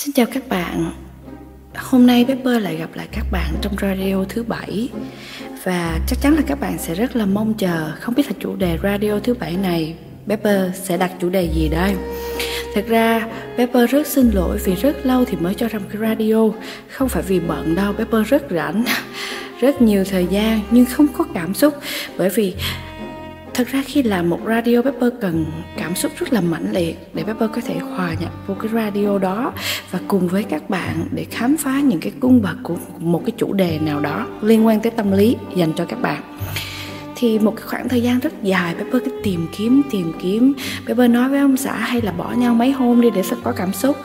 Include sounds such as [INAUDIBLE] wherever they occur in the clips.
Xin chào các bạn. Hôm nay Pepper lại gặp lại các bạn trong radio thứ bảy. Và chắc chắn là các bạn sẽ rất là mong chờ. Không biết là chủ đề radio thứ bảy này Pepper sẽ đặt chủ đề gì đây? Thật ra Pepper rất xin lỗi vì rất lâu thì mới cho ra một cái radio. Không phải vì bận đâu, Pepper rất rảnh. [LAUGHS] Rất nhiều thời gian nhưng không có cảm xúc. Bởi vì thật ra khi làm một radio Pepper cần cảm xúc rất là mãnh liệt để Pepper có thể hòa nhập vô cái radio đó và cùng với các bạn để khám phá những cái cung bậc của một cái chủ đề nào đó liên quan tới tâm lý dành cho các bạn. Thì một cái khoảng thời gian rất dài Pepper cứ tìm kiếm tìm kiếm. Pepper nói với ông xã hay là bỏ nhau mấy hôm đi để sẽ có cảm xúc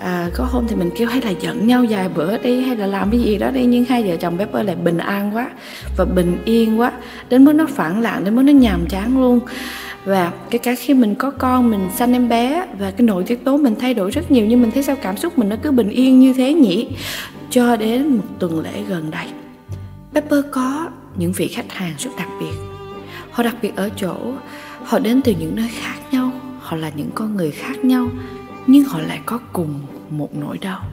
à, có hôm thì mình kêu hay là giận nhau vài bữa đi hay là làm cái gì đó đi nhưng hai vợ chồng Pepper lại bình an quá và bình yên quá đến mức nó phản lặng đến mức nó nhàm chán luôn. Và cái cả khi mình có con mình sanh em bé và cái nội tiết tố mình thay đổi rất nhiều nhưng mình thấy sao cảm xúc mình nó cứ bình yên như thế nhỉ? Cho đến một tuần lễ gần đây Pepper có những vị khách hàng rất đặc biệt. Họ đặc biệt ở chỗ họ đến từ những nơi khác nhau họ là những con người khác nhau nhưng họ lại có cùng một nỗi đau.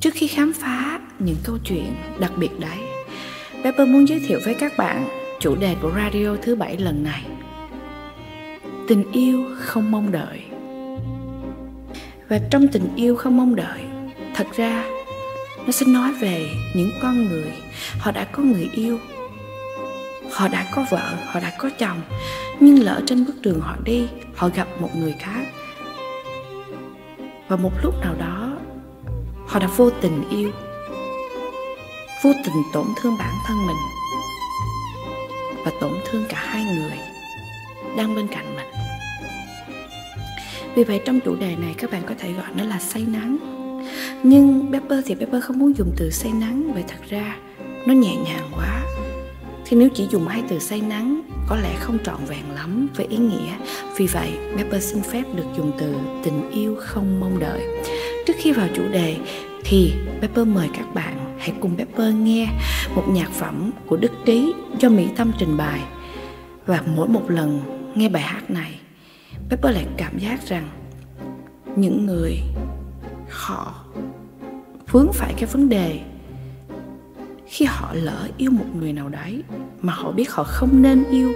Trước khi khám phá những câu chuyện đặc biệt đấy, Pepper muốn giới thiệu với các bạn chủ đề của radio thứ bảy lần này. Tình yêu không mong đợi. Và trong tình yêu không mong đợi, thật ra nó sẽ nói về những con người. Họ đã có người yêu, họ đã có vợ, họ đã có chồng, nhưng lỡ trên bước đường họ đi, họ gặp một người khác và một lúc nào đó, họ đã vô tình yêu, vô tình tổn thương bản thân mình và tổn thương cả hai người đang bên cạnh mình. Vì vậy trong chủ đề này các bạn có thể gọi nó là say nắng. Nhưng Pepper thì Pepper không muốn dùng từ say nắng vì thật ra nó nhẹ nhàng quá thì nếu chỉ dùng hai từ say nắng, có lẽ không trọn vẹn lắm với ý nghĩa. Vì vậy, Pepper xin phép được dùng từ tình yêu không mong đợi. Trước khi vào chủ đề, thì Pepper mời các bạn hãy cùng Pepper nghe một nhạc phẩm của Đức Trí do Mỹ Tâm trình bày. Và mỗi một lần nghe bài hát này, Pepper lại cảm giác rằng những người họ vướng phải cái vấn đề khi họ lỡ yêu một người nào đấy mà họ biết họ không nên yêu.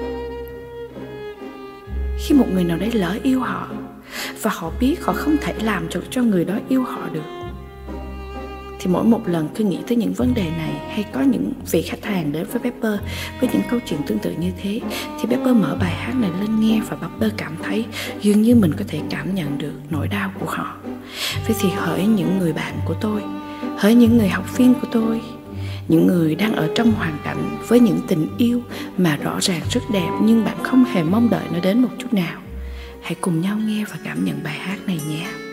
Khi một người nào đấy lỡ yêu họ và họ biết họ không thể làm cho cho người đó yêu họ được, thì mỗi một lần cứ nghĩ tới những vấn đề này hay có những vị khách hàng đến với Pepper với những câu chuyện tương tự như thế, thì Pepper mở bài hát này lên nghe và Pepper cảm thấy dường như mình có thể cảm nhận được nỗi đau của họ. Vậy thì hỡi những người bạn của tôi, hỡi những người học viên của tôi những người đang ở trong hoàn cảnh với những tình yêu mà rõ ràng rất đẹp nhưng bạn không hề mong đợi nó đến một chút nào. Hãy cùng nhau nghe và cảm nhận bài hát này nhé.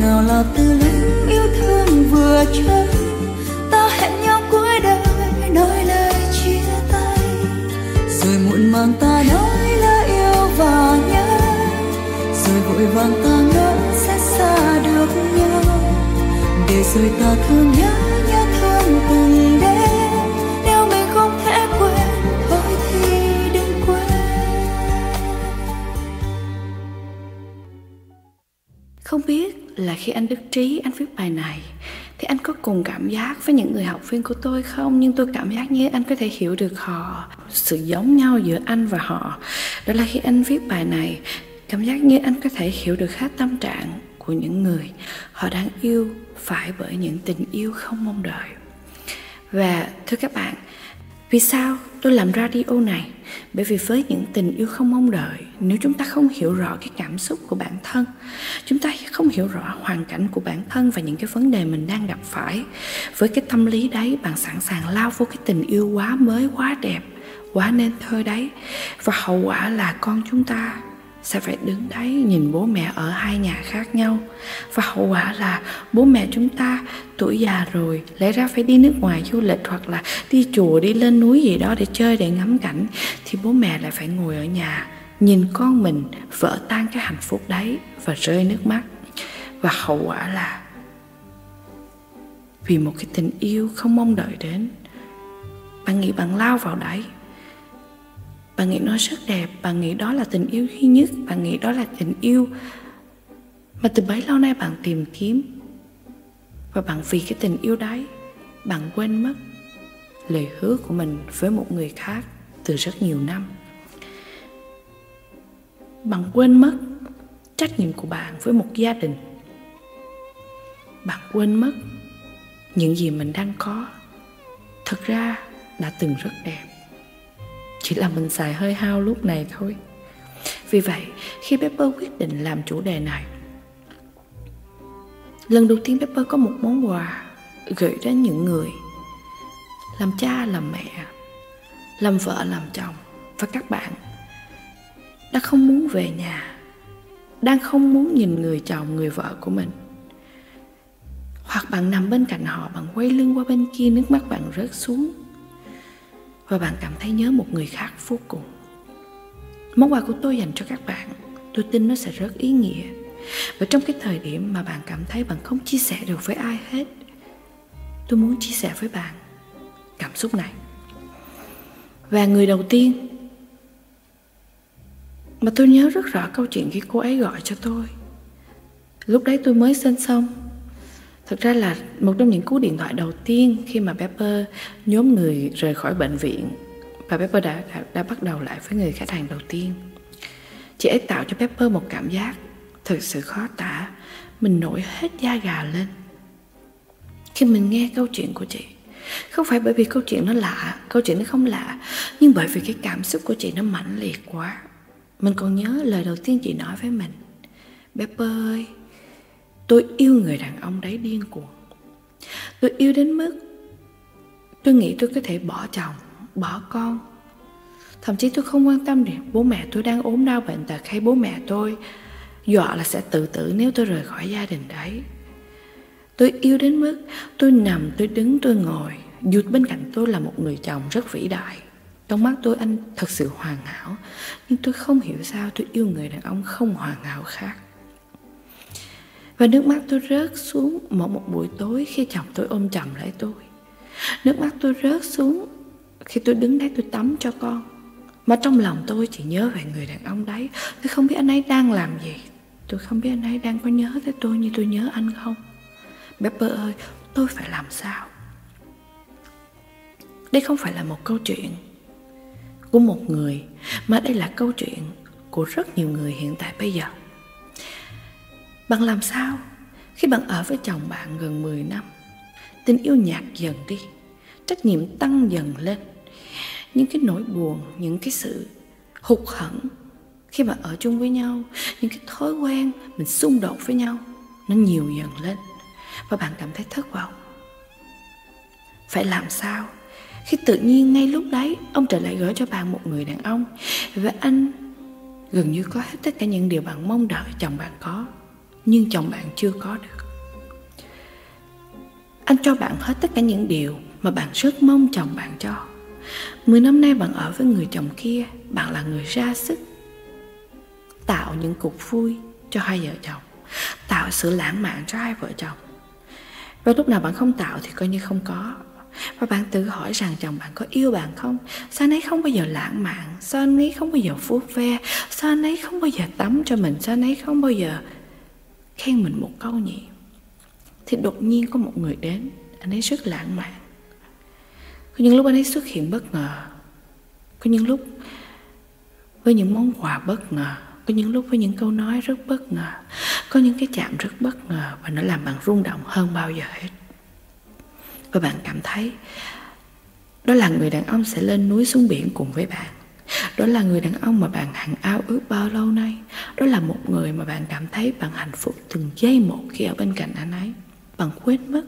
Nào là từ lúc yêu thương vừa chơi? Ta hẹn nhau cuối đời, nói lời chia tay. Rồi muộn màng ta nói lời yêu và nhớ. Rồi vội vàng ta ngỡ sẽ xa được nhau. Để rồi ta thương nhớ. Là khi anh Đức Trí, anh viết bài này, thì anh có cùng cảm giác với những người học viên của tôi không? Nhưng tôi cảm giác như anh có thể hiểu được họ, sự giống nhau giữa anh và họ. Đó là khi anh viết bài này, cảm giác như anh có thể hiểu được hết tâm trạng của những người họ đang yêu phải bởi những tình yêu không mong đợi. Và thưa các bạn vì sao tôi làm radio này? Bởi vì với những tình yêu không mong đợi, nếu chúng ta không hiểu rõ cái cảm xúc của bản thân, chúng ta không hiểu rõ hoàn cảnh của bản thân và những cái vấn đề mình đang gặp phải, với cái tâm lý đấy bạn sẵn sàng lao vô cái tình yêu quá mới, quá đẹp, quá nên thơ đấy. Và hậu quả là con chúng ta sẽ phải đứng đấy nhìn bố mẹ ở hai nhà khác nhau? Và hậu quả là bố mẹ chúng ta tuổi già rồi, lẽ ra phải đi nước ngoài du lịch hoặc là đi chùa, đi lên núi gì đó để chơi, để ngắm cảnh. Thì bố mẹ lại phải ngồi ở nhà, nhìn con mình vỡ tan cái hạnh phúc đấy và rơi nước mắt. Và hậu quả là vì một cái tình yêu không mong đợi đến, bạn nghĩ bạn lao vào đấy bạn nghĩ nó rất đẹp bạn nghĩ đó là tình yêu duy nhất bạn nghĩ đó là tình yêu mà từ bấy lâu nay bạn tìm kiếm. Và bạn vì cái tình yêu đấy, bạn quên mất lời hứa của mình với một người khác từ rất nhiều năm. Bạn quên mất trách nhiệm của bạn với một gia đình. Bạn quên mất những gì mình đang có. Thực ra đã từng rất đẹp chỉ là mình xài hơi hao lúc này thôi. Vì vậy, khi Pepper quyết định làm chủ đề này, lần đầu tiên Pepper có một món quà gửi đến những người, làm cha, làm mẹ, làm vợ, làm chồng và các bạn đang không muốn về nhà, đang không muốn nhìn người chồng, người vợ của mình. Hoặc bạn nằm bên cạnh họ, bạn quay lưng qua bên kia, nước mắt bạn rớt xuống và bạn cảm thấy nhớ một người khác vô cùng. Món quà của tôi dành cho các bạn, tôi tin nó sẽ rất ý nghĩa. Và trong cái thời điểm mà bạn cảm thấy bạn không chia sẻ được với ai hết, tôi muốn chia sẻ với bạn cảm xúc này. Và người đầu tiên mà tôi nhớ rất rõ câu chuyện khi cô ấy gọi cho tôi. Lúc đấy tôi mới sinh xong. Thực ra là một trong những cú điện thoại đầu tiên khi mà Pepper nhóm người rời khỏi bệnh viện và Pepper đã, đã, đã bắt đầu lại với người khách hàng đầu tiên. Chị ấy tạo cho Pepper một cảm giác thực sự khó tả, mình nổi hết da gà lên. Khi mình nghe câu chuyện của chị, không phải bởi vì câu chuyện nó lạ, câu chuyện nó không lạ, nhưng bởi vì cái cảm xúc của chị nó mãnh liệt quá. Mình còn nhớ lời đầu tiên chị nói với mình, Pepper ơi, Tôi yêu người đàn ông đấy điên cuồng Tôi yêu đến mức Tôi nghĩ tôi có thể bỏ chồng Bỏ con Thậm chí tôi không quan tâm đến bố mẹ tôi đang ốm đau bệnh tật hay bố mẹ tôi dọa là sẽ tự tử nếu tôi rời khỏi gia đình đấy. Tôi yêu đến mức tôi nằm, tôi đứng, tôi ngồi, dù bên cạnh tôi là một người chồng rất vĩ đại. Trong mắt tôi anh thật sự hoàn hảo, nhưng tôi không hiểu sao tôi yêu người đàn ông không hoàn hảo khác. Và nước mắt tôi rớt xuống mỗi một buổi tối khi chồng tôi ôm chầm lấy tôi. Nước mắt tôi rớt xuống khi tôi đứng đấy tôi tắm cho con. Mà trong lòng tôi chỉ nhớ về người đàn ông đấy. Tôi không biết anh ấy đang làm gì. Tôi không biết anh ấy đang có nhớ tới tôi như tôi nhớ anh không. Pepper ơi, tôi phải làm sao? Đây không phải là một câu chuyện của một người, mà đây là câu chuyện của rất nhiều người hiện tại bây giờ. Bạn làm sao? Khi bạn ở với chồng bạn gần 10 năm Tình yêu nhạt dần đi Trách nhiệm tăng dần lên. Những cái nỗi buồn, những cái sự hụt hẫng Khi mà ở chung với nhau Những cái thói quen mình xung đột với nhau Nó nhiều dần lên. Và bạn cảm thấy thất vọng. Phải làm sao Khi tự nhiên ngay lúc đấy Ông trở lại gửi cho bạn một người đàn ông Và anh gần như có hết tất cả những điều bạn mong đợi chồng bạn có? Nhưng chồng bạn chưa có được. Anh cho bạn hết tất cả những điều mà bạn rất mong chồng bạn cho. Mười năm nay bạn ở với người chồng kia, bạn là người ra sức tạo những cuộc vui cho hai vợ chồng, tạo sự lãng mạn cho hai vợ chồng. Và lúc nào bạn không tạo thì coi như không có. Và bạn tự hỏi rằng chồng bạn có yêu bạn không? Sao anh ấy không bao giờ lãng mạn? Sao anh ấy không bao giờ vuốt ve? Sao anh ấy không bao giờ tắm cho mình? Sao anh ấy không bao giờ khen mình một câu nhỉ? Thì đột nhiên có một người đến, anh ấy rất lãng mạn. Có những lúc anh ấy xuất hiện bất ngờ, có những lúc với những món quà bất ngờ, có những lúc với những câu nói rất bất ngờ, có những cái chạm rất bất ngờ và nó làm bạn rung động hơn bao giờ hết. Và bạn cảm thấy đó là người đàn ông sẽ lên núi xuống biển cùng với bạn đó là người đàn ông mà bạn hằng ao ước bao lâu nay. Đó là một người mà bạn cảm thấy bạn hạnh phúc từng giây một khi ở bên cạnh anh ấy. Bạn quên mất,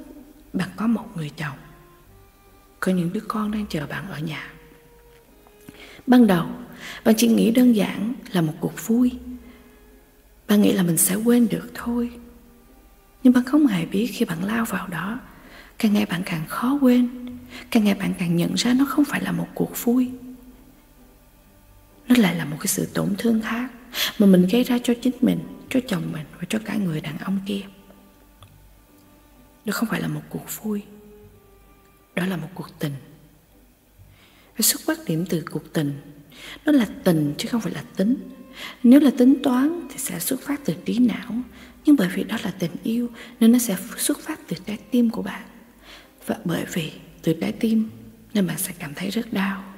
bạn có một người chồng. Có những đứa con đang chờ bạn ở nhà. Ban đầu, bạn chỉ nghĩ đơn giản là một cuộc vui. Bạn nghĩ là mình sẽ quên được thôi. Nhưng bạn không hề biết khi bạn lao vào đó, càng ngày bạn càng khó quên. Càng ngày bạn càng nhận ra nó không phải là một cuộc vui nó lại là một cái sự tổn thương khác mà mình gây ra cho chính mình, cho chồng mình và cho cả người đàn ông kia. Đó không phải là một cuộc vui. Đó là một cuộc tình. Và xuất phát điểm từ cuộc tình, nó là tình chứ không phải là tính. Nếu là tính toán thì sẽ xuất phát từ trí não, nhưng bởi vì đó là tình yêu nên nó sẽ xuất phát từ trái tim của bạn. Và bởi vì từ trái tim nên bạn sẽ cảm thấy rất đau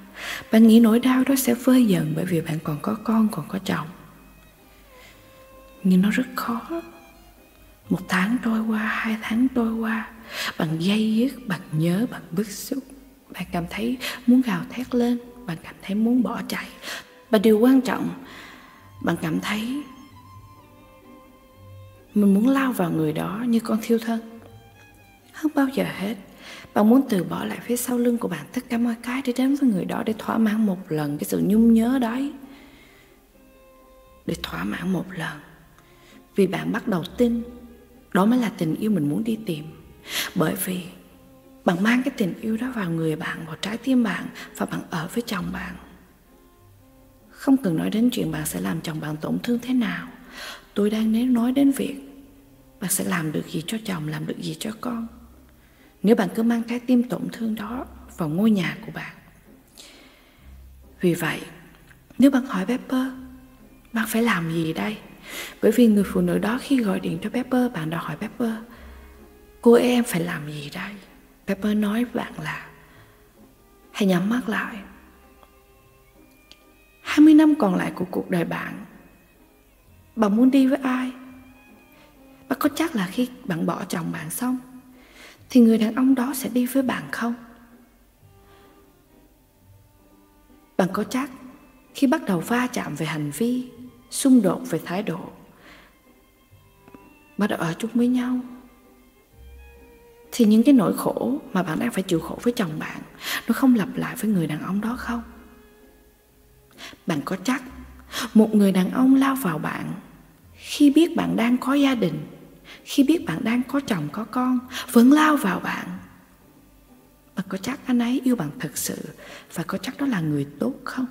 bạn nghĩ nỗi đau đó sẽ vơi dần bởi vì bạn còn có con, còn có chồng. Nhưng nó rất khó. Một tháng trôi qua, hai tháng trôi qua, bạn dây dứt bạn nhớ, bạn bức xúc. Bạn cảm thấy muốn gào thét lên, bạn cảm thấy muốn bỏ chạy. Và điều quan trọng, bạn cảm thấy mình muốn lao vào người đó như con thiêu thân. Hơn bao giờ hết bạn muốn từ bỏ lại phía sau lưng của bạn tất cả mọi cái để đến với người đó, để thỏa mãn một lần cái sự nhung nhớ đấy. Để thỏa mãn một lần. Vì bạn bắt đầu tin, đó mới là tình yêu mình muốn đi tìm. Bởi vì bạn mang cái tình yêu đó vào người bạn, vào trái tim bạn, và bạn ở với chồng bạn. Không cần nói đến chuyện bạn sẽ làm chồng bạn tổn thương thế nào. Tôi đang nếu nói đến việc bạn sẽ làm được gì cho chồng, làm được gì cho con nếu bạn cứ mang trái tim tổn thương đó vào ngôi nhà của bạn. Vì vậy, nếu bạn hỏi Pepper, bạn phải làm gì đây? Bởi vì người phụ nữ đó khi gọi điện cho Pepper, bạn đã hỏi Pepper, cô ấy em phải làm gì đây? Pepper nói với bạn là, hãy nhắm mắt lại. 20 năm còn lại của cuộc đời bạn Bạn muốn đi với ai? Bạn có chắc là khi bạn bỏ chồng bạn xong thì người đàn ông đó sẽ đi với bạn không? Bạn có chắc khi bắt đầu va chạm về hành vi, Xung đột về thái độ Bắt đầu ở chung với nhau, Thì những cái nỗi khổ mà bạn đang phải chịu khổ với chồng bạn, Nó không lặp lại với người đàn ông đó không? bạn có chắc một người đàn ông lao vào bạn khi biết bạn đang có gia đình khi biết bạn đang có chồng, có con, vẫn lao vào bạn. Bạn có chắc anh ấy yêu bạn thật sự và có chắc đó là người tốt không?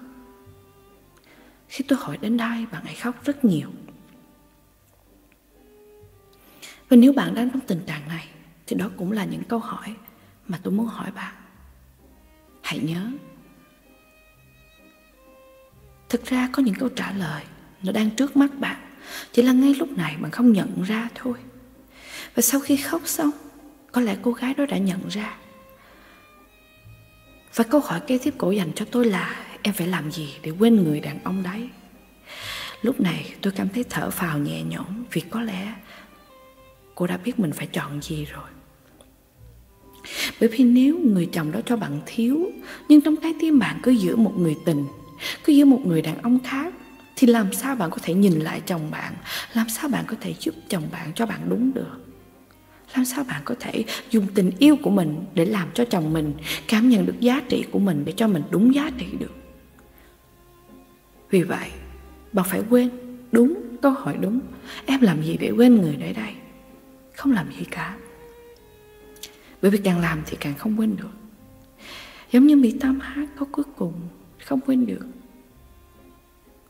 Khi tôi hỏi đến đây, bạn ấy khóc rất nhiều. Và nếu bạn đang trong tình trạng này, thì đó cũng là những câu hỏi mà tôi muốn hỏi bạn. Hãy nhớ, thực ra có những câu trả lời nó đang trước mắt bạn, chỉ là ngay lúc này bạn không nhận ra thôi và sau khi khóc xong, có lẽ cô gái đó đã nhận ra. Và câu hỏi kế tiếp cổ dành cho tôi là, em phải làm gì để quên người đàn ông đấy? Lúc này tôi cảm thấy thở phào nhẹ nhõm vì có lẽ cô đã biết mình phải chọn gì rồi. Bởi vì nếu người chồng đó cho bạn thiếu, nhưng trong trái tim bạn cứ giữ một người tình, cứ giữ một người đàn ông khác, thì làm sao bạn có thể nhìn lại chồng bạn? Làm sao bạn có thể giúp chồng bạn cho bạn đúng được? Làm sao bạn có thể dùng tình yêu của mình để làm cho chồng mình cảm nhận được giá trị của mình để cho mình đúng giá trị được? Vì vậy, bạn phải quên đúng câu hỏi đúng. Em làm gì để quên người đấy đây? Không làm gì cả. Bởi vì càng làm thì càng không quên được. Giống như mỹ tâm hát câu cuối cùng, không quên được.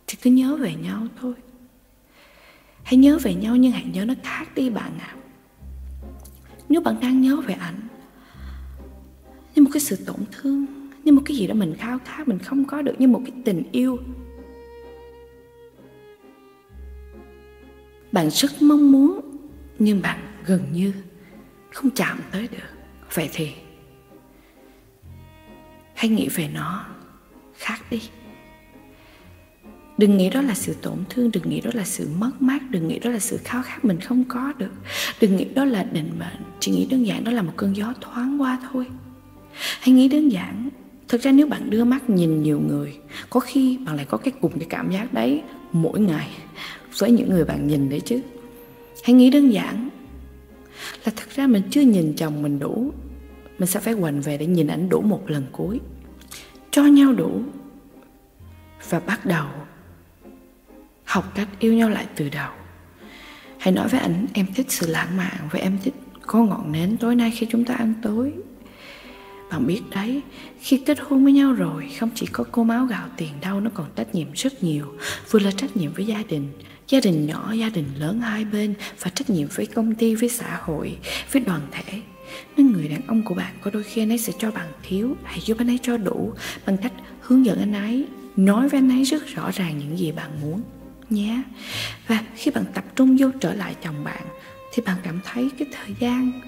Thì cứ nhớ về nhau thôi. Hãy nhớ về nhau nhưng hãy nhớ nó khác đi bạn ạ. à nếu bạn đang nhớ về ảnh, như một cái sự tổn thương, như một cái gì đó mình khao khát, mình không có được, như một cái tình yêu, bạn rất mong muốn, nhưng bạn gần như không chạm tới được. Vậy thì hãy nghĩ về nó khác đi đừng nghĩ đó là sự tổn thương, đừng nghĩ đó là sự mất mát, đừng nghĩ đó là sự khao khát mình không có được. Đừng nghĩ đó là định mệnh. Chỉ nghĩ đơn giản đó là một cơn gió thoáng qua thôi. Hãy nghĩ đơn giản. Thực ra nếu bạn đưa mắt nhìn nhiều người, có khi bạn lại có cái cùng cái cảm giác đấy mỗi ngày với những người bạn nhìn đấy chứ. Hãy nghĩ đơn giản là thật ra mình chưa nhìn chồng mình đủ. Mình sẽ phải quành về để nhìn ảnh đủ một lần cuối. Cho nhau đủ và bắt đầu học cách yêu nhau lại từ đầu. Hãy nói với anh em thích sự lãng mạn và em thích có ngọn nến tối nay khi chúng ta ăn tối. Bạn biết đấy, khi kết hôn với nhau rồi, không chỉ có cô máu gạo tiền đâu, nó còn trách nhiệm rất nhiều. Vừa là trách nhiệm với gia đình gia đình nhỏ, gia đình lớn hai bên và trách nhiệm với công ty, với xã hội, với đoàn thể. Nên người đàn ông của bạn có đôi khi anh ấy sẽ cho bạn thiếu hãy giúp anh ấy cho đủ bằng cách hướng dẫn anh ấy, nói với anh ấy rất rõ ràng những gì bạn muốn nhé. Và khi bạn tập trung vô trở lại chồng bạn, thì bạn cảm thấy cái thời gian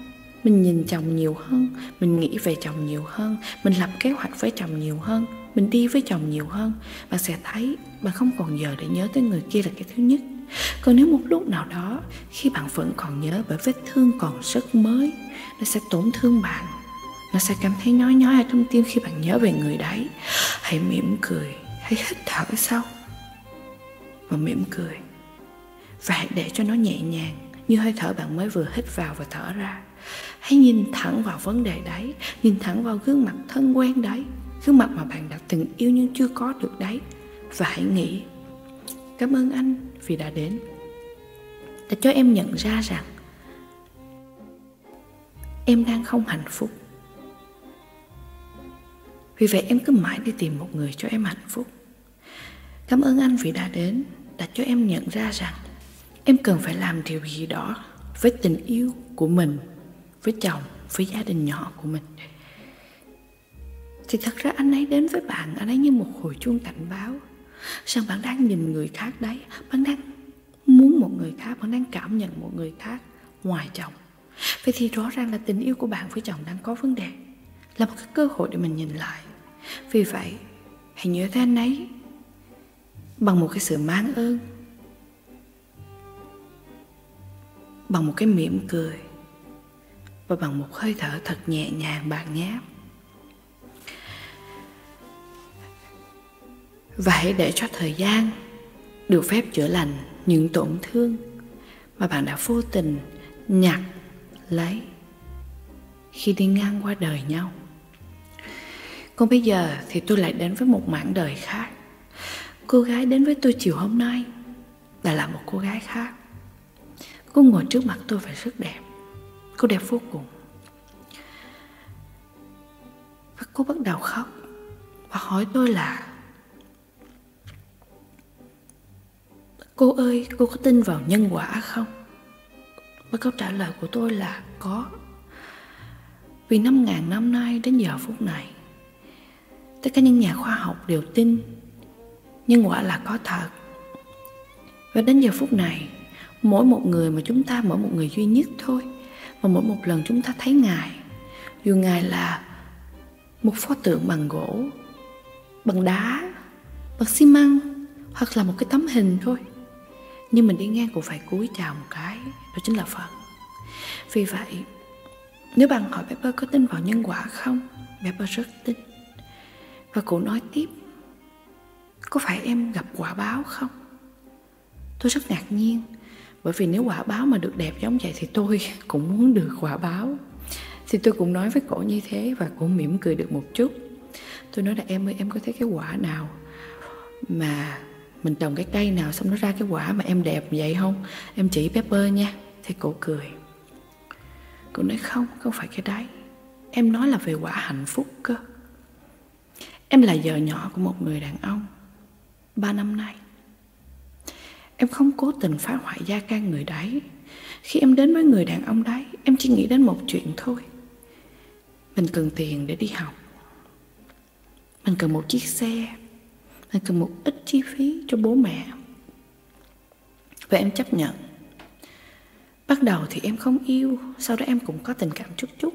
mình nhìn chồng nhiều hơn, mình nghĩ về chồng nhiều hơn, mình lập kế hoạch với chồng nhiều hơn, mình đi với chồng nhiều hơn, bạn sẽ thấy bạn không còn giờ để nhớ tới người kia là cái thứ nhất. Còn nếu một lúc nào đó, khi bạn vẫn còn nhớ bởi vết thương còn rất mới, nó sẽ tổn thương bạn, nó sẽ cảm thấy nhói nhói ở trong tim khi bạn nhớ về người đấy. Hãy mỉm cười, hãy hít thở sâu và mỉm cười. Và hãy để cho nó nhẹ nhàng, như hơi thở bạn mới vừa hít vào và thở ra. Hãy nhìn thẳng vào vấn đề đấy, nhìn thẳng vào gương mặt thân quen đấy, gương mặt mà bạn đã từng yêu nhưng chưa có được đấy. Và hãy nghĩ, cảm ơn anh vì đã đến, đã cho em nhận ra rằng em đang không hạnh phúc. Vì vậy em cứ mãi đi tìm một người cho em hạnh phúc cảm ơn anh vì đã đến, đã cho em nhận ra rằng em cần phải làm điều gì đó với tình yêu của mình, với chồng, với gia đình nhỏ của mình. Thì thật ra anh ấy đến với bạn, anh ấy như một hồi chuông cảnh báo. Rằng bạn đang nhìn người khác đấy? Bạn đang muốn một người khác, bạn đang cảm nhận một người khác ngoài chồng. Vậy thì rõ ràng là tình yêu của bạn với chồng đang có vấn đề, là một cái cơ hội để mình nhìn lại. Vì vậy, hãy nhớ tới anh ấy bằng một cái sự mang ơn, bằng một cái mỉm cười và bằng một hơi thở thật nhẹ nhàng bạn nhé. Và hãy để cho thời gian được phép chữa lành những tổn thương mà bạn đã vô tình nhặt lấy khi đi ngang qua đời nhau. Còn bây giờ thì tôi lại đến với một mảng đời khác cô gái đến với tôi chiều hôm nay đã là một cô gái khác. Cô ngồi trước mặt tôi và rất đẹp. Cô đẹp vô cùng. Và cô bắt đầu khóc và hỏi tôi là, cô ơi, cô có tin vào nhân quả không? Và câu trả lời của tôi là, có. Vì năm ngàn năm nay đến giờ phút này, tất cả những nhà khoa học đều tin nhưng quả là có thật. Và đến giờ phút này, mỗi một người mà chúng ta, mỗi một người duy nhất thôi, mà mỗi một lần chúng ta thấy ngài, dù ngài là một pho tượng bằng gỗ, bằng đá, bằng xi măng, hoặc là một cái tấm hình thôi. Nhưng mình đi ngang cũng phải cúi chào một cái, đó chính là phật. Vì vậy, nếu bạn hỏi Pepper có tin vào nhân quả không, Pepper rất tin. Và cụ nói tiếp có phải em gặp quả báo không? Tôi rất ngạc nhiên, bởi vì nếu quả báo mà được đẹp giống vậy thì tôi cũng muốn được quả báo. Thì tôi cũng nói với cổ như thế và cổ mỉm cười được một chút. Tôi nói là, em ơi, em có thấy cái quả nào mà mình trồng cái cây nào xong nó ra cái quả mà em đẹp vậy không? Em chỉ pepper nha. Thì cổ cười. Cổ nói, không không phải cái đấy. Em nói là về quả hạnh phúc cơ. Em là vợ nhỏ của một người đàn ông ba năm nay, em không cố tình phá hoại gia can người đấy. Khi em đến với người đàn ông đấy, em chỉ nghĩ đến một chuyện thôi. Mình cần tiền để đi học. Mình cần một chiếc xe. Mình cần một ít chi phí cho bố mẹ. Và em chấp nhận. Bắt đầu thì em không yêu, sau đó em cũng có tình cảm chút chút.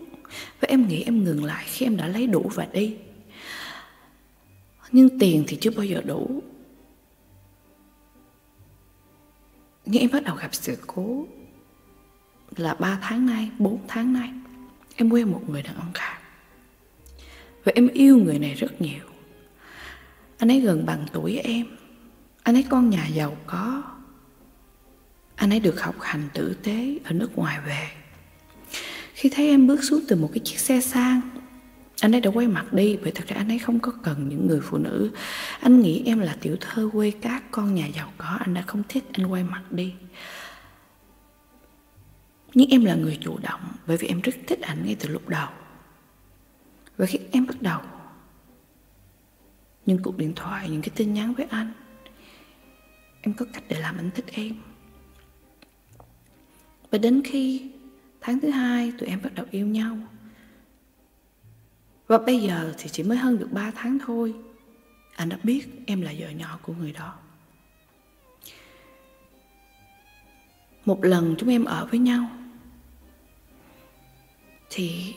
Và em nghĩ em ngừng lại khi em đã lấy đủ và đi. Nhưng tiền thì chưa bao giờ đủ. Nhưng em bắt đầu gặp sự cố Là 3 tháng nay, 4 tháng nay. Em quen một người đàn ông khác. Và em yêu người này rất nhiều. Anh ấy gần bằng tuổi em. Anh ấy con nhà giàu có. Anh ấy được học hành tử tế ở nước ngoài về. Khi thấy em bước xuống từ một cái chiếc xe sang anh ấy đã quay mặt đi, bởi thật ra anh ấy không có cần những người phụ nữ. Anh nghĩ em là tiểu thơ quê cát, con nhà giàu có, anh đã không thích anh quay mặt đi. Nhưng em là người chủ động, bởi vì em rất thích anh ngay từ lúc đầu. Và khi em bắt đầu, những cuộc điện thoại, những cái tin nhắn với anh, em có cách để làm anh thích em. Và đến khi tháng thứ hai tụi em bắt đầu yêu nhau và bây giờ thì chỉ mới hơn được 3 tháng thôi. Anh đã biết em là vợ nhỏ của người đó. Một lần chúng em ở với nhau Thì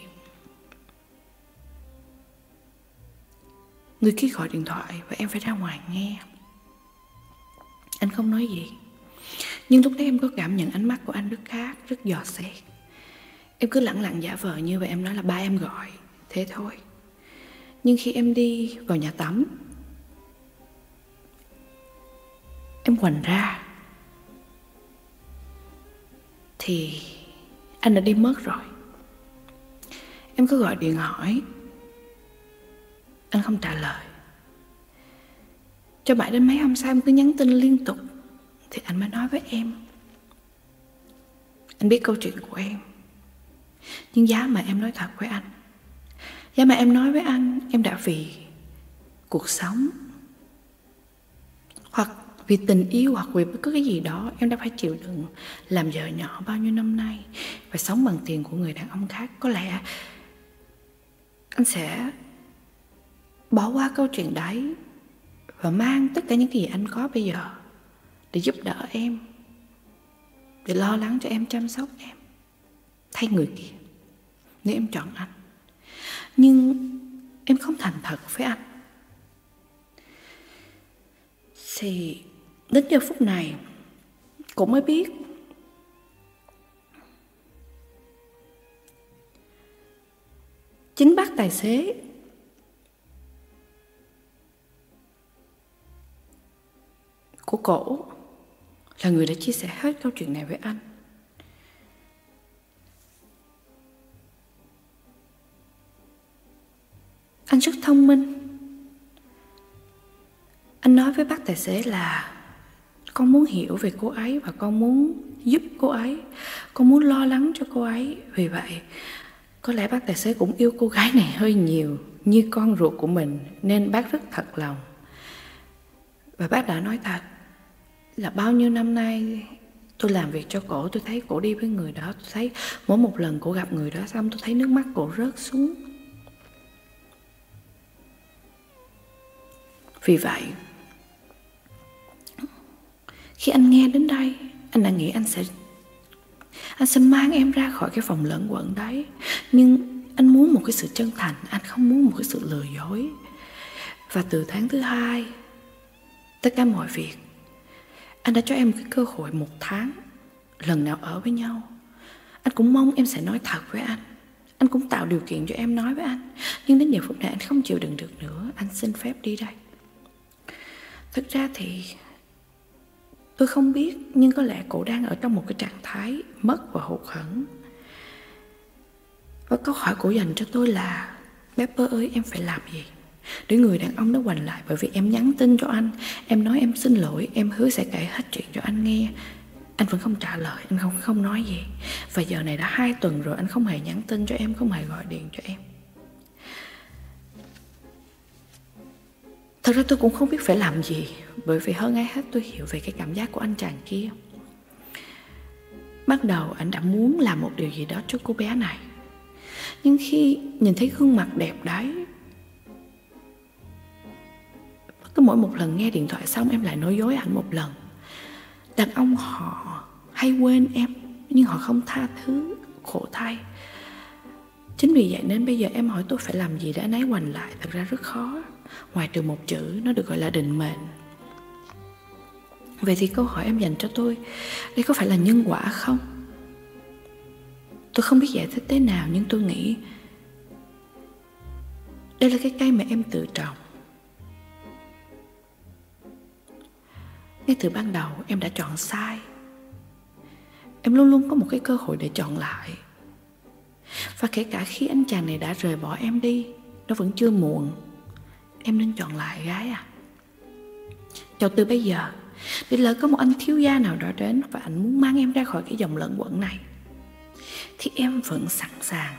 Người kia gọi điện thoại và em phải ra ngoài nghe. Anh không nói gì Nhưng lúc đấy em có cảm nhận ánh mắt của anh rất khác, rất dò xét. Em cứ lặng lặng giả vờ như vậy em nói là ba em gọi thế thôi. Nhưng khi em đi vào nhà tắm, em quần ra. Thì anh đã đi mất rồi. Em cứ gọi điện hỏi. Anh không trả lời. Cho mãi đến mấy hôm sau em cứ nhắn tin liên tục, thì anh mới nói với em. Anh biết câu chuyện của em, nhưng giá mà em nói thật với anh Giá mà em nói với anh, Em đã vì cuộc sống, Hoặc vì tình yêu, Hoặc vì bất cứ cái gì đó, Em đã phải chịu đựng Làm vợ nhỏ bao nhiêu năm nay Và sống bằng tiền của người đàn ông khác. Có lẽ Anh sẽ Bỏ qua câu chuyện đấy Và mang tất cả những gì anh có bây giờ Để giúp đỡ em, Để lo lắng cho em, chăm sóc em, Thay người kia. Nếu em chọn anh nhưng em không thành thật với anh. Thì đến giờ phút này cũng mới biết. Chính bác tài xế của cổ là người đã chia sẻ hết câu chuyện này với anh. Anh rất thông minh. Anh nói với bác tài xế là Con muốn hiểu về cô ấy Và con muốn giúp cô ấy. Con muốn lo lắng cho cô ấy. Vì vậy, Có lẽ bác tài xế cũng yêu cô gái này hơi nhiều, Như con ruột của mình, Nên bác rất thật lòng. Và bác đã nói thật Là bao nhiêu năm nay Tôi làm việc cho cổ, Tôi thấy cổ đi với người đó, Tôi thấy mỗi một lần cổ gặp người đó xong, Tôi thấy nước mắt cổ rớt xuống. Vì vậy, khi anh nghe đến đây, anh đã nghĩ anh sẽ anh sẽ mang em ra khỏi cái phòng lẫn quẩn đấy. Nhưng anh muốn một cái sự chân thành, anh không muốn một cái sự lừa dối. Và từ tháng thứ hai, tất cả mọi việc, anh đã cho em một cái cơ hội một tháng, lần nào ở với nhau. Anh cũng mong em sẽ nói thật với anh. Anh cũng tạo điều kiện cho em nói với anh Nhưng đến giờ phút này anh không chịu đựng được nữa Anh xin phép đi đây thực ra thì tôi không biết, nhưng có lẽ cổ đang ở trong một cái trạng thái mất và hụt hẫng. Và câu hỏi cổ dành cho tôi là, Pepper ơi, em phải làm gì để người đàn ông đó quành lại? Bởi vì em nhắn tin cho anh, em nói em xin lỗi, em hứa sẽ kể hết chuyện cho anh nghe. Anh vẫn không trả lời, anh không không nói gì. Và giờ này đã hai tuần rồi, anh không hề nhắn tin cho em, không hề gọi điện cho em. Thật ra tôi cũng không biết phải làm gì, Bởi vì hơn ai hết tôi hiểu về cái cảm giác của anh chàng kia. Bắt đầu anh đã muốn làm một điều gì đó cho cô bé này. Nhưng khi nhìn thấy gương mặt đẹp đấy Cứ mỗi một lần nghe điện thoại xong em lại nói dối anh một lần. Đàn ông họ hay quên em, Nhưng họ không tha thứ, Khổ thay Chính vì vậy nên bây giờ em hỏi tôi phải làm gì để anh ấy hoành lại, Thật ra rất khó. Ngoài trừ một chữ, nó được gọi là định mệnh. Vậy thì câu hỏi em dành cho tôi, Đây có phải là nhân quả không? Tôi không biết giải thích thế nào, Nhưng tôi nghĩ Đây là cái cây mà em tự trồng Ngay từ ban đầu, em đã chọn sai. Em luôn luôn có một cái cơ hội để chọn lại. Và kể cả khi anh chàng này đã rời bỏ em đi, Nó vẫn chưa muộn. Em nên chọn lại gái à? Cho từ bây giờ Để lỡ có một anh thiếu gia nào đó đến Và anh muốn mang em ra khỏi cái dòng lẫn quẩn này. Thì em vẫn sẵn sàng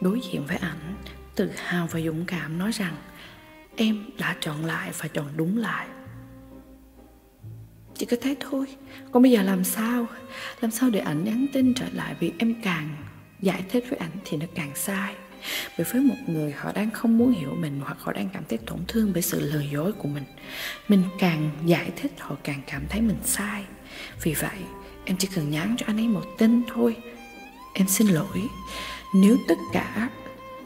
Đối diện với ảnh, Tự hào và dũng cảm nói rằng Em đã chọn lại và chọn đúng lại. Chỉ có thế thôi. Còn bây giờ làm sao? Làm sao để ảnh nhắn tin trở lại? Vì em càng giải thích với ảnh Thì nó càng sai. Bởi với một người họ đang không muốn hiểu mình Hoặc họ đang cảm thấy tổn thương bởi sự lừa dối của mình Mình càng giải thích Họ càng cảm thấy mình sai. Vì vậy, em chỉ cần nhắn cho anh ấy một tin thôi. Em xin lỗi. Nếu tất cả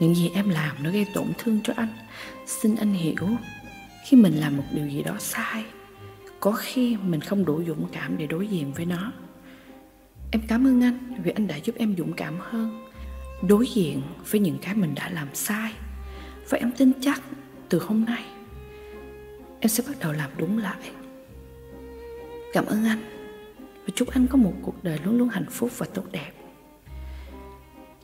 những gì em làm nó gây tổn thương cho anh, Xin anh hiểu Khi mình làm một điều gì đó sai, có khi mình không đủ dũng cảm để đối diện với nó. Em cảm ơn anh vì anh đã giúp em dũng cảm hơn đối diện với những cái mình đã làm sai. Và em tin chắc từ hôm nay em sẽ bắt đầu làm đúng lại. Cảm ơn anh. Và chúc anh có một cuộc đời luôn luôn hạnh phúc và tốt đẹp.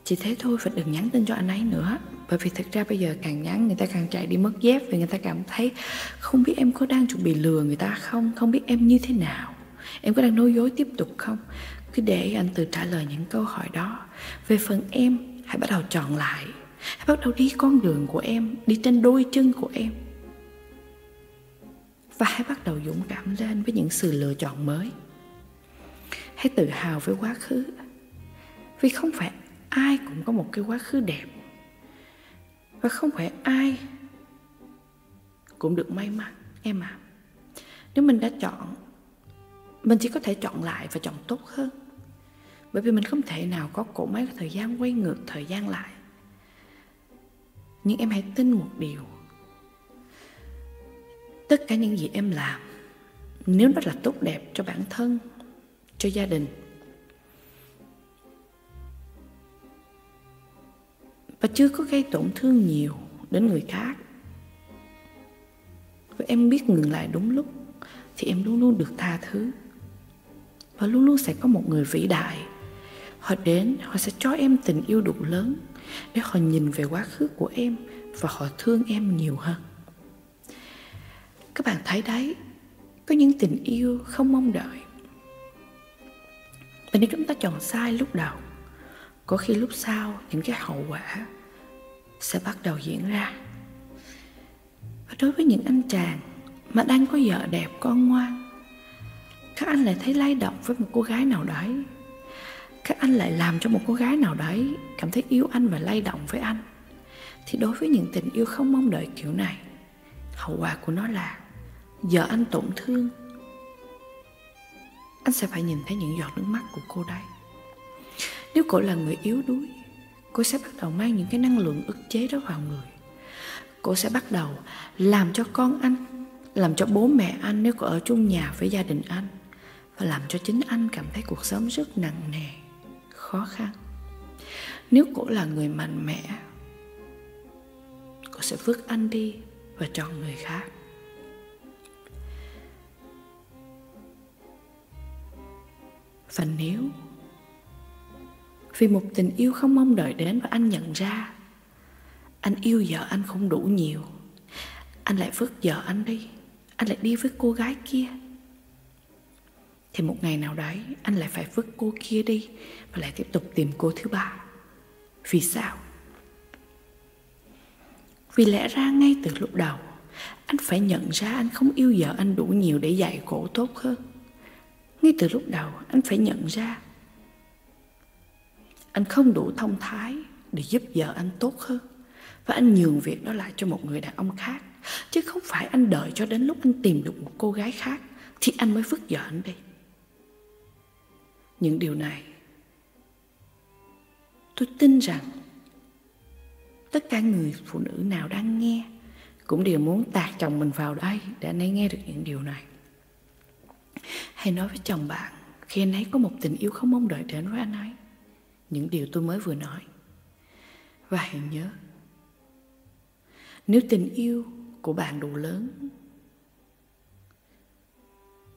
Chỉ thế thôi và đừng nhắn tin cho anh ấy nữa. Bởi vì thực ra bây giờ càng nhắn, người ta càng chạy đi mất dép vì người ta cảm thấy không biết em có đang chuẩn bị lừa người ta không không biết em như thế nào. Em có đang nói dối tiếp tục không? Cứ để anh tự trả lời những câu hỏi đó. Về phần em hãy bắt đầu chọn lại. Hãy bắt đầu đi con đường của em, đi trên đôi chân của em. Và hãy bắt đầu dũng cảm lên với những sự lựa chọn mới. Hãy tự hào với quá khứ. Vì không phải ai cũng có một cái quá khứ đẹp. Và không phải ai cũng được may mắn, em à nếu mình đã chọn, mình chỉ có thể chọn lại và chọn tốt hơn bởi vì mình không thể nào có cổ máy thời gian quay ngược thời gian lại. Nhưng em hãy tin một điều. Tất cả những gì em làm, nếu nó là tốt đẹp cho bản thân, cho gia đình, và chưa có gây tổn thương nhiều đến người khác, và em biết ngừng lại đúng lúc, thì em luôn luôn được tha thứ. Và luôn luôn sẽ có một người vĩ đại họ đến, họ sẽ cho em tình yêu đủ lớn để họ nhìn về quá khứ của em và họ thương em nhiều hơn. Các bạn thấy đấy, có những tình yêu không mong đợi. Và nếu chúng ta chọn sai lúc đầu, có khi lúc sau những cái hậu quả sẽ bắt đầu diễn ra. Và đối với những anh chàng mà đang có vợ đẹp con ngoan, các anh lại thấy lay động với một cô gái nào đấy các anh lại làm cho một cô gái nào đấy cảm thấy yêu anh và lay động với anh. Thì đối với những tình yêu không mong đợi kiểu này, hậu quả của nó là vợ anh tổn thương. Anh sẽ phải nhìn thấy những giọt nước mắt của cô đấy. Nếu cô là người yếu đuối, Cô sẽ bắt đầu mang những cái năng lượng ức chế đó vào người. Cô sẽ bắt đầu làm cho con anh, Làm cho bố mẹ anh nếu cô ở chung nhà với gia đình anh Và làm cho chính anh cảm thấy cuộc sống rất nặng nề. Khó khăn. Nếu cổ là người mạnh mẽ, cổ sẽ vứt anh đi và chọn người khác. Và nếu, vì một tình yêu không mong đợi đến và anh nhận ra, Anh yêu vợ anh không đủ nhiều, Anh lại vứt vợ anh đi, Anh lại đi với cô gái kia. Thì một ngày nào đấy, Anh lại phải vứt cô kia đi Và lại tiếp tục tìm cô thứ ba. Vì sao? Vì lẽ ra ngay từ lúc đầu, Anh phải nhận ra anh không yêu vợ anh đủ nhiều để dạy cổ tốt hơn. Ngay từ lúc đầu, anh phải nhận ra anh không đủ thông thái để giúp vợ anh tốt hơn. Và anh nhường việc đó lại cho một người đàn ông khác. Chứ không phải anh đợi cho đến lúc anh tìm được một cô gái khác thì anh mới vứt vợ anh đi những điều này tôi tin rằng tất cả người phụ nữ nào đang nghe cũng đều muốn tạt chồng mình vào đây để anh ấy nghe được những điều này Hãy nói với chồng bạn khi anh ấy có một tình yêu không mong đợi đến với anh ấy. Những điều tôi mới vừa nói. Và hãy nhớ, nếu tình yêu của bạn đủ lớn,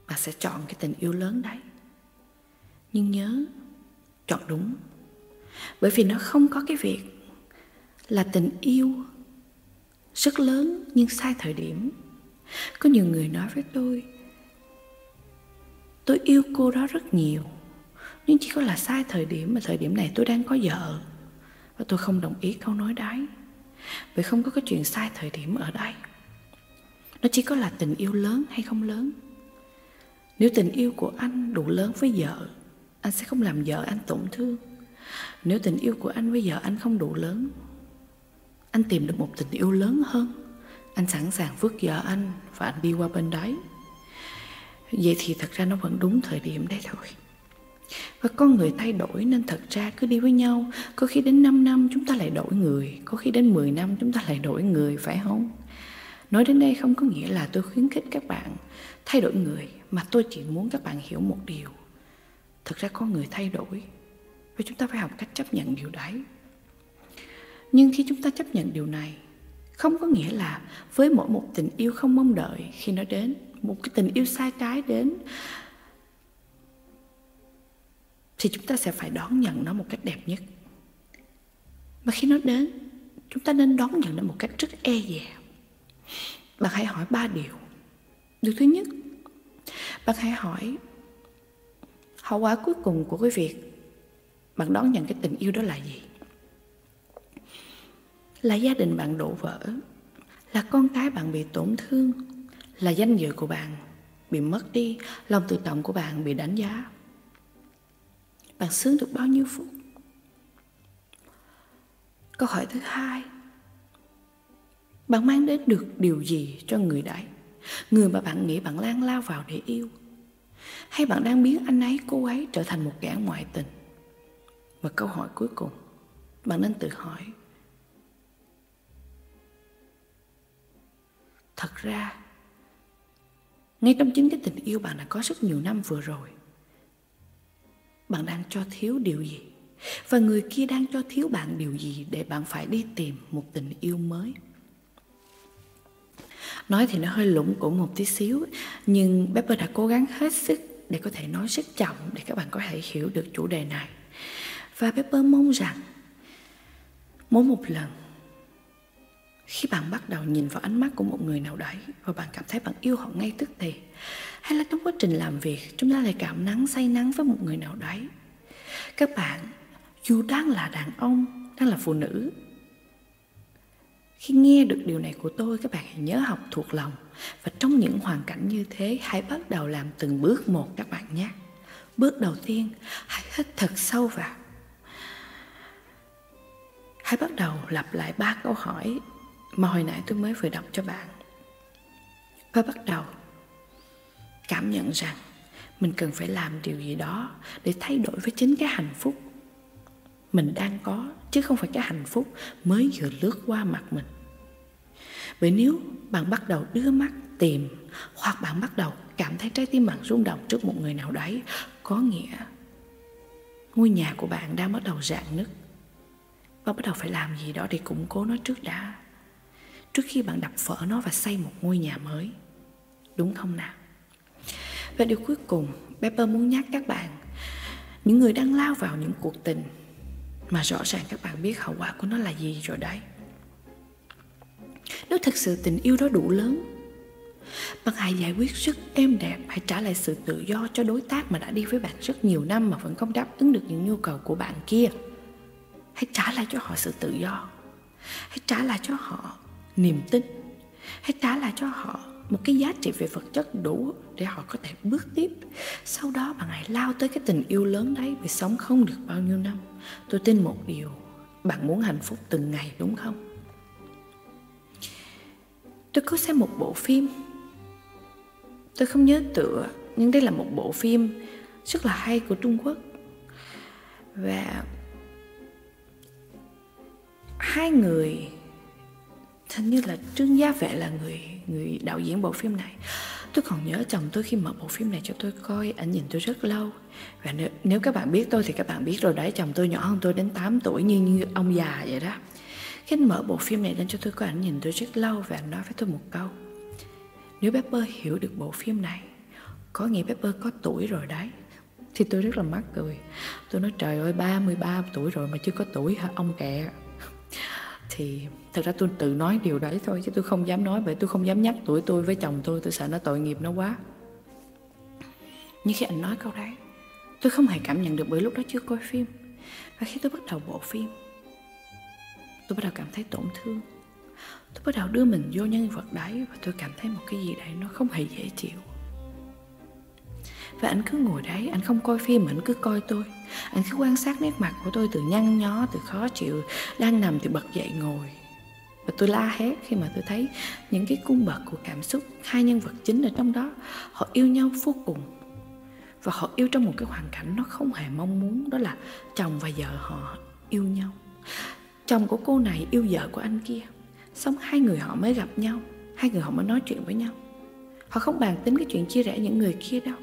bạn sẽ chọn cái tình yêu lớn đấy. Nhưng nhớ, chọn đúng. Bởi vì nó không có cái việc là tình yêu rất lớn nhưng sai thời điểm. Có nhiều người nói với tôi Tôi yêu cô đó rất nhiều Nhưng chỉ có là sai thời điểm Mà thời điểm này tôi đang có vợ Và tôi không đồng ý câu nói đấy Vì không có cái chuyện sai thời điểm ở đây Nó chỉ có là tình yêu lớn hay không lớn Nếu tình yêu của anh đủ lớn với vợ anh sẽ không làm vợ anh tổn thương. Nếu tình yêu của anh với vợ anh không đủ lớn, Anh tìm được một tình yêu lớn hơn. Anh sẵn sàng vứt vợ anh Và anh đi qua bên đấy. Vậy thì thật ra nó vẫn đúng thời điểm đấy thôi. Và con người thay đổi nên thật ra cứ đi với nhau. Có khi đến 5 năm chúng ta lại đổi người, Có khi đến 10 năm chúng ta lại đổi người, phải không? Nói đến đây không có nghĩa là tôi khuyến khích các bạn thay đổi người, Mà tôi chỉ muốn các bạn hiểu một điều thực ra con người thay đổi Và chúng ta phải học cách chấp nhận điều đấy. Nhưng khi chúng ta chấp nhận điều này, Không có nghĩa là với mỗi một tình yêu không mong đợi khi nó đến, một cái tình yêu sai trái đến, thì chúng ta sẽ phải đón nhận nó một cách đẹp nhất. Và khi nó đến, chúng ta nên đón nhận nó một cách rất e dè. Bạn hãy hỏi ba điều. Điều thứ nhất, bạn hãy hỏi hậu quả cuối cùng của cái việc bạn đón nhận cái tình yêu đó là gì là gia đình bạn đổ vỡ là con cái bạn bị tổn thương là danh dự của bạn bị mất đi, lòng tự trọng của bạn bị đánh giá. Bạn sướng được bao nhiêu phút? Câu hỏi thứ hai Bạn mang đến được điều gì cho người đấy? Người mà bạn nghĩ bạn lan lao vào để yêu hay bạn đang biến anh ấy, cô ấy trở thành một kẻ ngoại tình? Và câu hỏi cuối cùng Bạn nên tự hỏi Thật ra ngay trong chính cái tình yêu bạn đã có rất nhiều năm vừa rồi Bạn đang cho thiếu điều gì Và người kia đang cho thiếu bạn điều gì Để bạn phải đi tìm một tình yêu mới Nói thì nó hơi lủng củng một tí xíu, Nhưng Pepper đã cố gắng hết sức Để có thể nói rất chậm Để các bạn có thể hiểu được chủ đề này. Và Pepper mong rằng, Mỗi một lần, khi bạn bắt đầu nhìn vào ánh mắt của một người nào đấy và bạn cảm thấy bạn yêu họ ngay tức thì, hay là trong quá trình làm việc, chúng ta lại cảm nắng, say nắng với một người nào đấy, các bạn dù đang là đàn ông, đang là phụ nữ khi nghe được điều này của tôi, các bạn hãy nhớ học thuộc lòng. Và trong những hoàn cảnh như thế, hãy bắt đầu làm từng bước một các bạn nhé. Bước đầu tiên, hãy hít thật sâu vào. Hãy bắt đầu lặp lại ba câu hỏi mà hồi nãy tôi mới vừa đọc cho bạn. Và bắt đầu cảm nhận rằng mình cần phải làm điều gì đó để thay đổi với chính cái hạnh phúc mình đang có chứ không phải cái hạnh phúc mới vừa lướt qua mặt mình bởi nếu bạn bắt đầu đưa mắt tìm hoặc bạn bắt đầu cảm thấy trái tim bạn rung động trước một người nào đấy có nghĩa ngôi nhà của bạn đang bắt đầu rạn nứt và bắt đầu phải làm gì đó để củng cố nó trước đã trước khi bạn đập vỡ nó và xây một ngôi nhà mới. Đúng không nào? Và điều cuối cùng, Pepper muốn nhắc các bạn, những người đang lao vào những cuộc tình mà rõ ràng các bạn biết hậu quả của nó là gì rồi đấy. Nếu thật sự tình yêu đó đủ lớn, bạn hãy giải quyết rất êm đẹp, hãy trả lại sự tự do cho đối tác mà đã đi với bạn rất nhiều năm mà vẫn không đáp ứng được những nhu cầu của bạn kia. Hãy trả lại cho họ sự tự do. Hãy trả lại cho họ niềm tin hãy trả lại cho họ một cái giá trị về vật chất đủ để họ có thể bước tiếp. Sau đó bạn hãy lao tới cái tình yêu lớn đấy vì sống không được bao nhiêu năm, tôi tin một điều, bạn muốn hạnh phúc từng ngày, đúng không? Tôi có xem một bộ phim. Tôi không nhớ tựa, nhưng đây là một bộ phim rất là hay của trung quốc. Và hai người hình như là trương gia vệ là người người đạo diễn bộ phim này. Tôi còn nhớ chồng tôi khi mở bộ phim này cho tôi coi Anh nhìn tôi rất lâu. Và nếu, nếu các bạn biết tôi thì các bạn biết rồi đấy Chồng tôi nhỏ hơn tôi đến 8 tuổi như, như ông già vậy đó. Khi anh mở bộ phim này lên cho tôi coi Anh nhìn tôi rất lâu và anh nói với tôi một câu. Nếu Pepper hiểu được bộ phim này Có nghĩa Pepper có tuổi rồi đấy. Thì tôi rất là mắc cười. Tôi nói trời ơi 33 tuổi rồi mà chưa có tuổi hả ông kẹ thì thật ra tôi tự nói điều đấy thôi, chứ tôi không dám nói bởi tôi không dám nhắc tuổi tôi với chồng tôi tôi sợ nó tội nghiệp nó quá. Nhưng khi anh nói câu đấy, tôi không hề cảm nhận được bởi lúc đó chưa coi phim. Và khi tôi bắt đầu bộ phim, tôi bắt đầu cảm thấy tổn thương. Tôi bắt đầu đưa mình vô nhân vật đấy và tôi cảm thấy một cái gì đấy nó không hề dễ chịu và anh cứ ngồi đấy, anh không coi phim anh cứ coi tôi. Anh cứ quan sát nét mặt của tôi từ nhăn nhó, từ khó chịu, đang nằm thì bật dậy ngồi. Và tôi la hét khi mà tôi thấy những cái cung bậc của cảm xúc hai nhân vật chính ở trong đó, họ yêu nhau vô cùng. Và họ yêu trong một cái hoàn cảnh nó không hề mong muốn, đó là chồng và vợ họ yêu nhau. Chồng của cô này yêu vợ của anh kia. Xong hai người họ mới gặp nhau, hai người họ mới nói chuyện với nhau. Họ không bàn tính cái chuyện chia rẽ những người kia đâu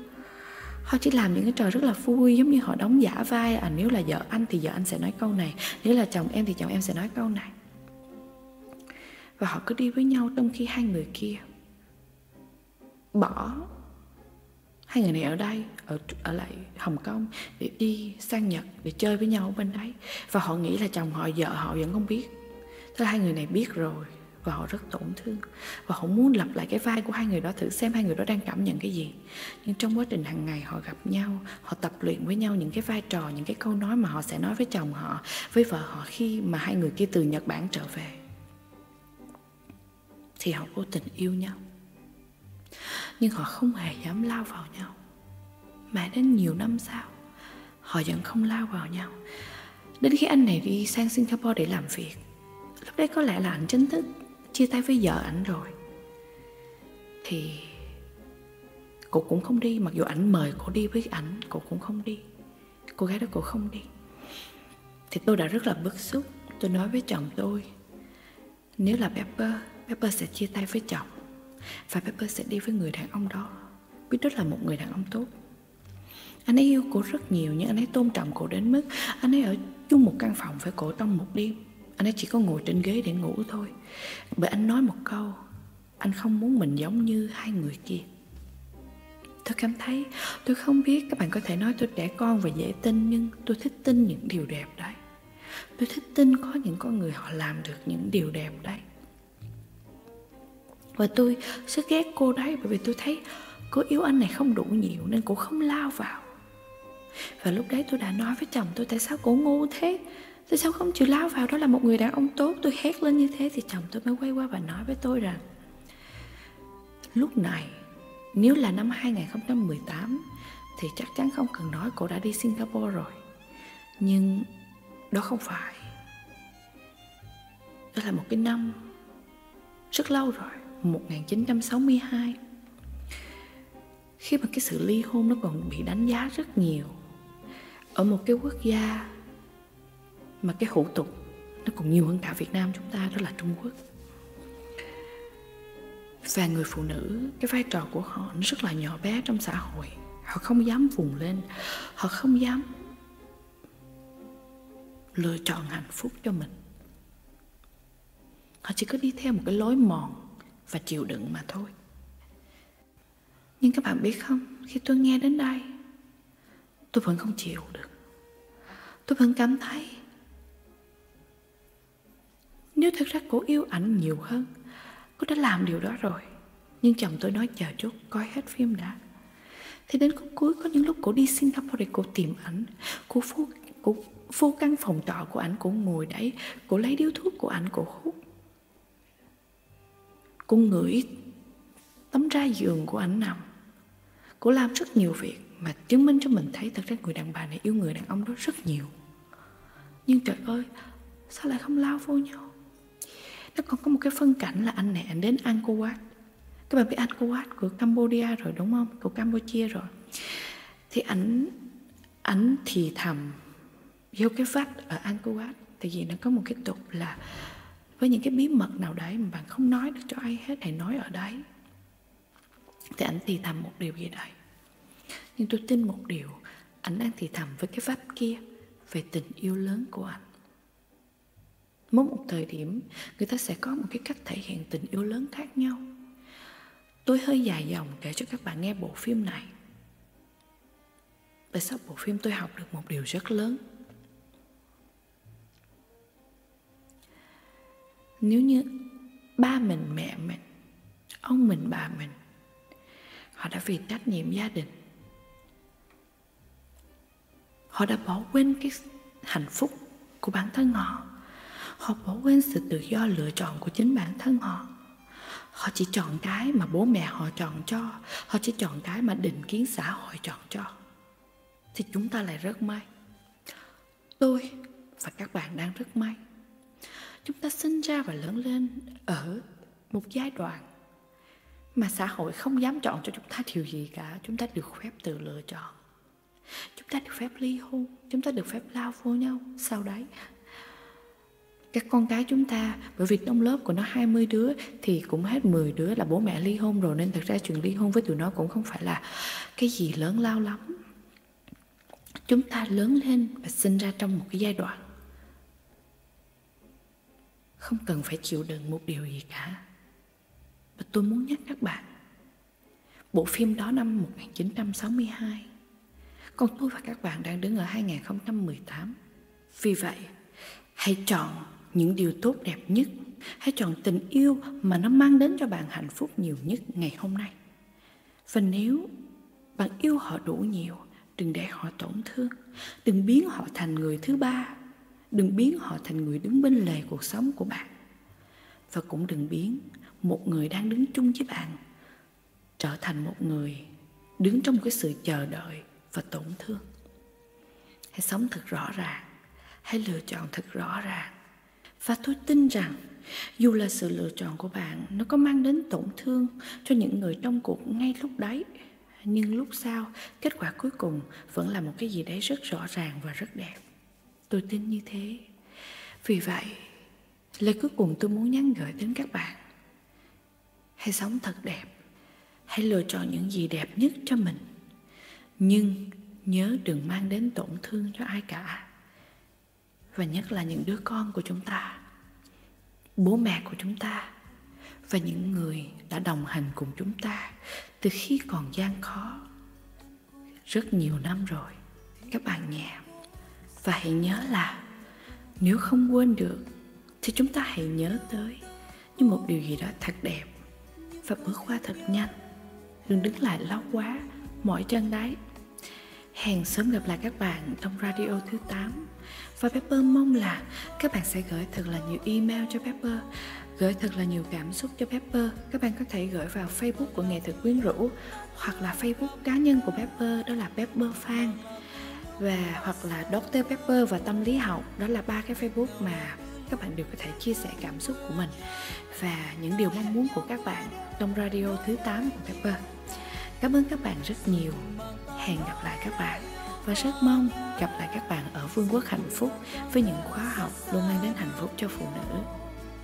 họ chỉ làm những cái trò rất là vui, giống như họ đóng giả vai à nếu là vợ anh thì vợ anh sẽ nói câu này, nếu là chồng em thì chồng em sẽ nói câu này. Và họ cứ đi với nhau trong khi hai người kia bỏ. Hai người này ở đây, ở ở lại Hồng Kông để đi sang Nhật để chơi với nhau ở bên đấy. Và họ nghĩ là chồng họ vợ họ vẫn không biết. Thế là hai người này biết rồi và họ rất tổn thương. Và họ muốn lặp lại cái vai của hai người đó, thử xem hai người đó đang cảm nhận cái gì. Nhưng trong quá trình hàng ngày họ gặp nhau, họ tập luyện với nhau những cái vai trò, những cái câu nói mà họ sẽ nói với chồng họ, với vợ họ khi mà hai người kia từ nhật bản trở về, thì họ vô tình yêu nhau. Nhưng họ không hề dám lao vào nhau. Mãi đến nhiều năm sau, họ vẫn không lao vào nhau. Đến khi anh này đi sang singapore để làm việc, lúc đấy có lẽ là anh chính thức chia tay với vợ ảnh rồi. Thì cô cũng không đi, mặc dù ảnh mời cô đi với ảnh, cô cũng không đi. Cô gái đó cô không đi. Thì tôi đã rất là bức xúc. Tôi nói với chồng tôi, nếu là Pepper Pepper sẽ chia tay với chồng và Pepper sẽ đi với người đàn ông đó. Biết rất là một người đàn ông tốt. Anh ấy yêu cô rất nhiều nhưng anh ấy tôn trọng cô đến mức anh ấy ở chung một căn phòng với cô trong một đêm anh ấy chỉ có ngồi trên ghế để ngủ thôi. Bởi anh nói một câu, anh không muốn mình giống như hai người kia. Tôi cảm thấy, tôi không biết các bạn có thể nói tôi trẻ con và dễ tin, nhưng tôi thích tin những điều đẹp đấy. Tôi thích tin có những con người họ làm được những điều đẹp đấy. Và tôi rất ghét cô đấy bởi vì tôi thấy cô yêu anh này không đủ nhiều nên cô không lao vào. Và lúc đấy tôi đã nói với chồng tôi, tại sao cô ngu thế? Tại sao không chịu lao vào? Đó là một người đàn ông tốt. Tôi hét lên như thế thì chồng tôi mới quay qua và nói với tôi rằng, Lúc này, nếu là năm 2018 Thì chắc chắn không cần nói cô đã đi Singapore rồi. Nhưng đó không phải. Đó là một cái năm Rất lâu rồi 1962 Khi mà cái sự ly hôn nó còn bị đánh giá rất nhiều Ở một cái quốc gia mà cái hủ tục, nó còn nhiều hơn cả Việt Nam chúng ta, đó là Trung Quốc. Và người phụ nữ, cái vai trò của họ nó rất là nhỏ bé trong xã hội. Họ không dám vùng lên, họ không dám lựa chọn hạnh phúc cho mình. Họ chỉ có đi theo một cái lối mòn và chịu đựng mà thôi. Nhưng các bạn biết không, khi tôi nghe đến đây, tôi vẫn không chịu được. Tôi vẫn cảm thấy nếu thật ra cô yêu ảnh nhiều hơn Cô đã làm điều đó rồi. Nhưng chồng tôi nói chờ chút coi hết phim đã. Thì đến khúc cuối có những lúc cô đi Singapore để cô tìm ảnh. Cô vô, cô vô căn phòng trọ của ảnh Cô ngồi đấy Cô lấy điếu thuốc của ảnh cô hút. Cô ngửi tấm ra giường của ảnh nằm. Cô làm rất nhiều việc Mà chứng minh cho mình thấy Thật ra người đàn bà này yêu người đàn ông đó rất nhiều. Nhưng trời ơi Sao lại không lao vô nhau? Nó còn có một cái phân cảnh là anh này, anh đến Angkor Wat các bạn biết Angkor Wat của Cambodia rồi đúng không? Của Campuchia rồi. Thì ảnh ảnh thì thầm vô cái vách ở Angkor Wat tại vì nó có một cái tục là với những cái bí mật nào đấy mà bạn không nói được cho ai hết, hãy nói ở đấy. Thì ảnh thì thầm một điều gì đấy. Nhưng tôi tin một điều, ảnh đang thì thầm với cái vách kia về tình yêu lớn của ảnh mỗi một thời điểm, người ta sẽ có một cái cách thể hiện tình yêu lớn khác nhau. Tôi hơi dài dòng kể cho các bạn nghe bộ phim này. Tại sau bộ phim tôi học được một điều rất lớn? Nếu như ba mình mẹ mình, ông mình bà mình, họ đã vì trách nhiệm gia đình, họ đã bỏ quên cái hạnh phúc của bản thân họ họ bỏ quên sự tự do lựa chọn của chính bản thân họ. Họ chỉ chọn cái mà bố mẹ họ chọn cho, họ chỉ chọn cái mà định kiến xã hội chọn cho. Thì chúng ta lại rất may. Tôi và các bạn đang rất may. Chúng ta sinh ra và lớn lên ở một giai đoạn mà xã hội không dám chọn cho chúng ta điều gì cả. Chúng ta được phép tự lựa chọn. Chúng ta được phép ly hôn, chúng ta được phép lao vô nhau. Sau đấy các con cái chúng ta, bởi vì trong lớp của nó 20 đứa thì cũng hết 10 đứa là bố mẹ ly hôn rồi, nên thật ra chuyện ly hôn với tụi nó cũng không phải là cái gì lớn lao lắm. Chúng ta lớn lên và sinh ra trong một cái giai đoạn không cần phải chịu đựng một điều gì cả. Và tôi muốn nhắc các bạn, bộ phim đó năm 1962 còn tôi và các bạn đang đứng ở 2018 vì vậy, hãy chọn những điều tốt đẹp nhất. Hãy chọn tình yêu mà nó mang đến cho bạn hạnh phúc nhiều nhất ngày hôm nay. Và nếu bạn yêu họ đủ nhiều, đừng để họ tổn thương. Đừng biến họ thành người thứ ba. Đừng biến họ thành người đứng bên lề cuộc sống của bạn. Và cũng đừng biến một người đang đứng chung với bạn trở thành một người đứng trong cái sự chờ đợi và tổn thương. Hãy sống thật rõ ràng. Hãy lựa chọn thật rõ ràng và tôi tin rằng, dù là sự lựa chọn của bạn, nó có mang đến tổn thương cho những người trong cuộc ngay lúc đấy. Nhưng lúc sau, kết quả cuối cùng vẫn là một cái gì đấy rất rõ ràng và rất đẹp. Tôi tin như thế. Vì vậy, lời cuối cùng tôi muốn nhắn gửi đến các bạn. Hãy sống thật đẹp. Hãy lựa chọn những gì đẹp nhất cho mình. Nhưng nhớ đừng mang đến tổn thương cho ai cả và nhất là những đứa con của chúng ta, bố mẹ của chúng ta và những người đã đồng hành cùng chúng ta từ khi còn gian khó rất nhiều năm rồi. Các bạn nhé. Và hãy nhớ là nếu không quên được thì chúng ta hãy nhớ tới như một điều gì đó thật đẹp và bước qua thật nhanh. Đừng đứng lại lâu quá, mỏi chân đấy. Hẹn sớm gặp lại các bạn trong radio thứ 8 và Pepper mong là các bạn sẽ gửi thật là nhiều email cho Pepper, Gửi thật là nhiều cảm xúc cho Pepper. Các bạn có thể gửi vào Facebook của Nghệ thuật quyến rũ Hoặc là Facebook cá nhân của Pepper, Đó là Pepper Fan. Và hoặc là Dr. Pepper và Tâm lý học Đó là ba cái Facebook mà các bạn đều có thể chia sẻ cảm xúc của mình Và những điều mong muốn của các bạn Trong radio thứ 8 của Pepper. Cảm ơn các bạn rất nhiều. Hẹn gặp lại các bạn. Và rất mong gặp lại các bạn ở vương quốc hạnh phúc với những khóa học luôn mang đến hạnh phúc cho phụ nữ.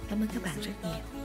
Cảm ơn các bạn rất nhiều.